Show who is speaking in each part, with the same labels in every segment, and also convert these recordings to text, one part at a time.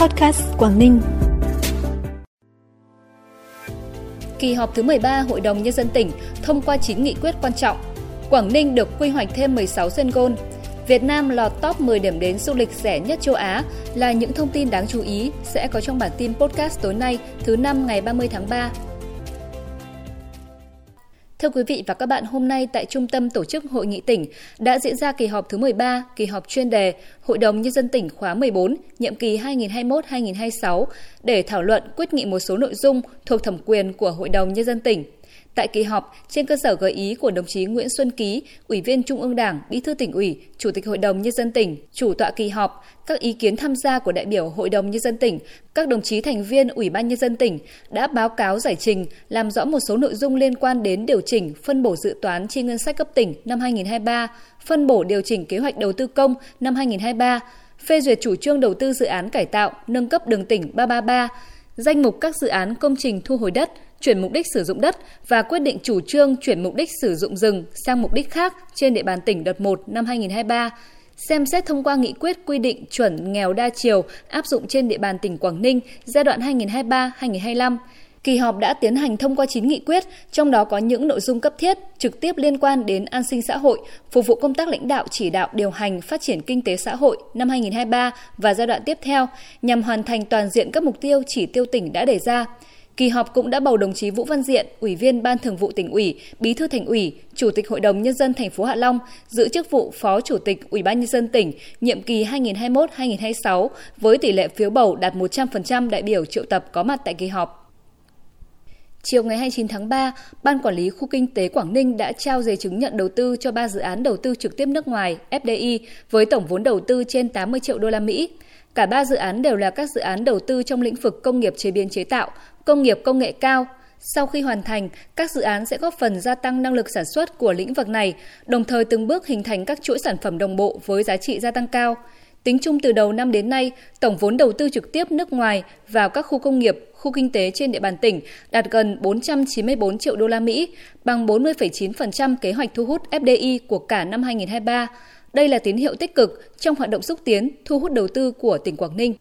Speaker 1: Podcast Quảng Ninh.
Speaker 2: Kỳ họp thứ 13 Hội đồng Nhân dân tỉnh thông qua 9 nghị quyết quan trọng. Quảng Ninh được quy hoạch thêm 16 sân golf. Việt Nam lọt top 10 điểm đến du lịch rẻ nhất châu Á là những thông tin đáng chú ý sẽ có trong bản tin podcast tối nay, thứ năm ngày 30 tháng 3 Thưa quý vị và các bạn, hôm nay tại Trung tâm Tổ chức Hội nghị tỉnh đã diễn ra kỳ họp thứ 13, kỳ họp chuyên đề Hội đồng Nhân dân tỉnh khóa 14, nhiệm kỳ 2021-2026 để thảo luận quyết nghị một số nội dung thuộc thẩm quyền của Hội đồng Nhân dân tỉnh. Tại kỳ họp, trên cơ sở gợi ý của đồng chí Nguyễn Xuân Ký, Ủy viên Trung ương Đảng, Bí thư tỉnh ủy, Chủ tịch Hội đồng Nhân dân tỉnh, chủ tọa kỳ họp, các ý kiến tham gia của đại biểu Hội đồng Nhân dân tỉnh, các đồng chí thành viên Ủy ban Nhân dân tỉnh đã báo cáo giải trình, làm rõ một số nội dung liên quan đến điều chỉnh phân bổ dự toán chi ngân sách cấp tỉnh năm 2023, phân bổ điều chỉnh kế hoạch đầu tư công năm 2023, phê duyệt chủ trương đầu tư dự án cải tạo, nâng cấp đường tỉnh 333, danh mục các dự án công trình thu hồi đất, chuyển mục đích sử dụng đất và quyết định chủ trương chuyển mục đích sử dụng rừng sang mục đích khác trên địa bàn tỉnh đợt 1 năm 2023 xem xét thông qua nghị quyết quy định chuẩn nghèo đa chiều áp dụng trên địa bàn tỉnh Quảng Ninh giai đoạn 2023-2025. Kỳ họp đã tiến hành thông qua 9 nghị quyết, trong đó có những nội dung cấp thiết, trực tiếp liên quan đến an sinh xã hội, phục vụ công tác lãnh đạo chỉ đạo điều hành phát triển kinh tế xã hội năm 2023 và giai đoạn tiếp theo, nhằm hoàn thành toàn diện các mục tiêu chỉ tiêu tỉnh đã đề ra. Kỳ họp cũng đã bầu đồng chí Vũ Văn Diện, Ủy viên Ban Thường vụ tỉnh ủy, Bí thư Thành ủy, Chủ tịch Hội đồng nhân dân thành phố Hạ Long giữ chức vụ Phó Chủ tịch Ủy ban nhân dân tỉnh nhiệm kỳ 2021-2026 với tỷ lệ phiếu bầu đạt 100% đại biểu triệu tập có mặt tại kỳ họp. Chiều ngày 29 tháng 3, Ban Quản lý Khu Kinh tế Quảng Ninh đã trao giấy chứng nhận đầu tư cho 3 dự án đầu tư trực tiếp nước ngoài FDI với tổng vốn đầu tư trên 80 triệu đô la Mỹ. Cả ba dự án đều là các dự án đầu tư trong lĩnh vực công nghiệp chế biến chế tạo, công nghiệp công nghệ cao. Sau khi hoàn thành, các dự án sẽ góp phần gia tăng năng lực sản xuất của lĩnh vực này, đồng thời từng bước hình thành các chuỗi sản phẩm đồng bộ với giá trị gia tăng cao. Tính chung từ đầu năm đến nay, tổng vốn đầu tư trực tiếp nước ngoài vào các khu công nghiệp, khu kinh tế trên địa bàn tỉnh đạt gần 494 triệu đô la Mỹ, bằng 40,9% kế hoạch thu hút FDI của cả năm 2023. Đây là tín hiệu tích cực trong hoạt động xúc tiến, thu hút đầu tư của tỉnh Quảng Ninh.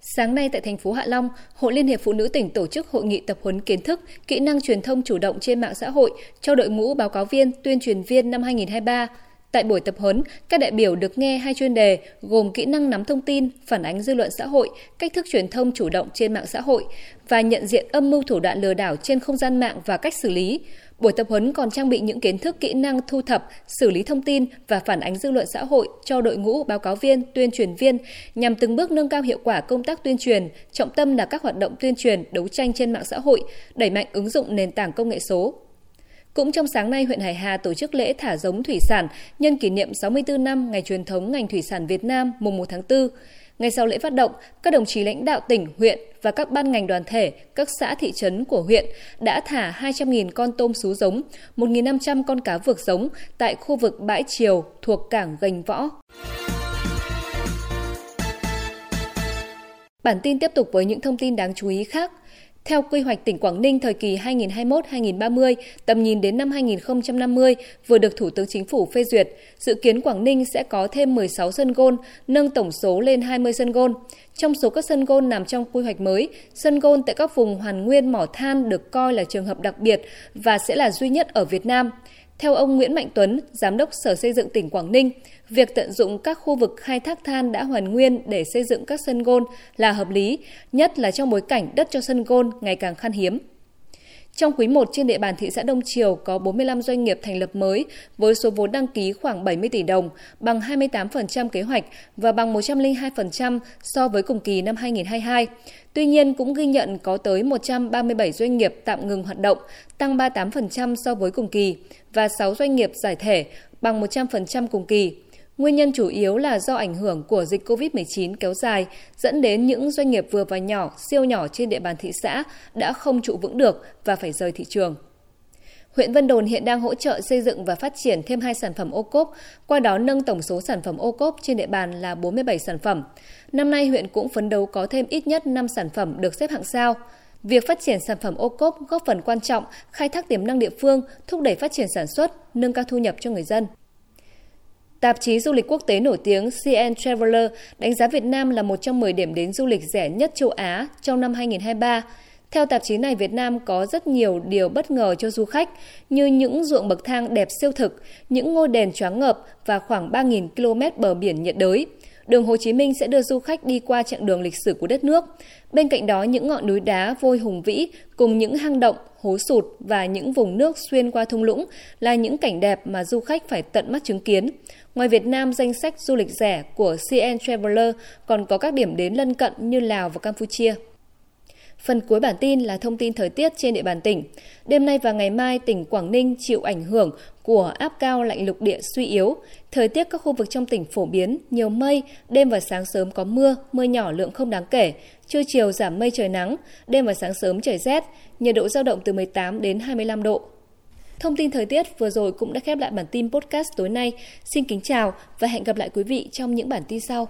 Speaker 2: Sáng nay tại thành phố Hạ Long, Hội Liên hiệp Phụ nữ tỉnh tổ chức hội nghị tập huấn kiến thức, kỹ năng truyền thông chủ động trên mạng xã hội cho đội ngũ báo cáo viên, tuyên truyền viên năm 2023. Tại buổi tập huấn, các đại biểu được nghe hai chuyên đề gồm kỹ năng nắm thông tin, phản ánh dư luận xã hội, cách thức truyền thông chủ động trên mạng xã hội và nhận diện âm mưu thủ đoạn lừa đảo trên không gian mạng và cách xử lý. Buổi tập huấn còn trang bị những kiến thức kỹ năng thu thập, xử lý thông tin và phản ánh dư luận xã hội cho đội ngũ báo cáo viên, tuyên truyền viên nhằm từng bước nâng cao hiệu quả công tác tuyên truyền, trọng tâm là các hoạt động tuyên truyền, đấu tranh trên mạng xã hội, đẩy mạnh ứng dụng nền tảng công nghệ số. Cũng trong sáng nay, huyện Hải Hà tổ chức lễ thả giống thủy sản nhân kỷ niệm 64 năm ngày truyền thống ngành thủy sản Việt Nam mùng 1 tháng 4. Ngay sau lễ phát động, các đồng chí lãnh đạo tỉnh, huyện và các ban ngành đoàn thể, các xã thị trấn của huyện đã thả 200.000 con tôm sú giống, 1.500 con cá vược giống tại khu vực bãi triều thuộc cảng Gành Võ. Bản tin tiếp tục với những thông tin đáng chú ý khác. Theo quy hoạch tỉnh Quảng Ninh thời kỳ 2021-2030, tầm nhìn đến năm 2050 vừa được Thủ tướng Chính phủ phê duyệt, dự kiến Quảng Ninh sẽ có thêm 16 sân gôn, nâng tổng số lên 20 sân gôn. Trong số các sân gôn nằm trong quy hoạch mới, sân gôn tại các vùng hoàn nguyên mỏ than được coi là trường hợp đặc biệt và sẽ là duy nhất ở Việt Nam. Theo ông Nguyễn Mạnh Tuấn, Giám đốc Sở Xây dựng tỉnh Quảng Ninh, việc tận dụng các khu vực khai thác than đã hoàn nguyên để xây dựng các sân gôn là hợp lý, nhất là trong bối cảnh đất cho sân gôn ngày càng khan hiếm. Trong quý 1 trên địa bàn thị xã Đông Triều có 45 doanh nghiệp thành lập mới với số vốn đăng ký khoảng 70 tỷ đồng, bằng 28% kế hoạch và bằng 102% so với cùng kỳ năm 2022. Tuy nhiên cũng ghi nhận có tới 137 doanh nghiệp tạm ngừng hoạt động, tăng 38% so với cùng kỳ và 6 doanh nghiệp giải thể, bằng 100% cùng kỳ. Nguyên nhân chủ yếu là do ảnh hưởng của dịch COVID-19 kéo dài, dẫn đến những doanh nghiệp vừa và nhỏ, siêu nhỏ trên địa bàn thị xã đã không trụ vững được và phải rời thị trường. Huyện Vân Đồn hiện đang hỗ trợ xây dựng và phát triển thêm hai sản phẩm ô cốp, qua đó nâng tổng số sản phẩm ô cốp trên địa bàn là 47 sản phẩm. Năm nay huyện cũng phấn đấu có thêm ít nhất 5 sản phẩm được xếp hạng sao. Việc phát triển sản phẩm ô cốp góp phần quan trọng khai thác tiềm năng địa phương, thúc đẩy phát triển sản xuất, nâng cao thu nhập cho người dân. Tạp chí du lịch quốc tế nổi tiếng CN Traveler đánh giá Việt Nam là một trong 10 điểm đến du lịch rẻ nhất châu Á trong năm 2023. Theo tạp chí này, Việt Nam có rất nhiều điều bất ngờ cho du khách như những ruộng bậc thang đẹp siêu thực, những ngôi đền choáng ngợp và khoảng 3.000 km bờ biển nhiệt đới. Đường Hồ Chí Minh sẽ đưa du khách đi qua chặng đường lịch sử của đất nước. Bên cạnh đó, những ngọn núi đá vôi hùng vĩ cùng những hang động, hố sụt và những vùng nước xuyên qua thung lũng là những cảnh đẹp mà du khách phải tận mắt chứng kiến. Ngoài Việt Nam, danh sách du lịch rẻ của CN Traveler còn có các điểm đến lân cận như Lào và Campuchia. Phần cuối bản tin là thông tin thời tiết trên địa bàn tỉnh. Đêm nay và ngày mai, tỉnh Quảng Ninh chịu ảnh hưởng của áp cao lạnh lục địa suy yếu. Thời tiết các khu vực trong tỉnh phổ biến, nhiều mây, đêm và sáng sớm có mưa, mưa nhỏ lượng không đáng kể. Trưa chiều giảm mây trời nắng, đêm và sáng sớm trời rét, nhiệt độ giao động từ 18 đến 25 độ. Thông tin thời tiết vừa rồi cũng đã khép lại bản tin podcast tối nay. Xin kính chào và hẹn gặp lại quý vị trong những bản tin sau.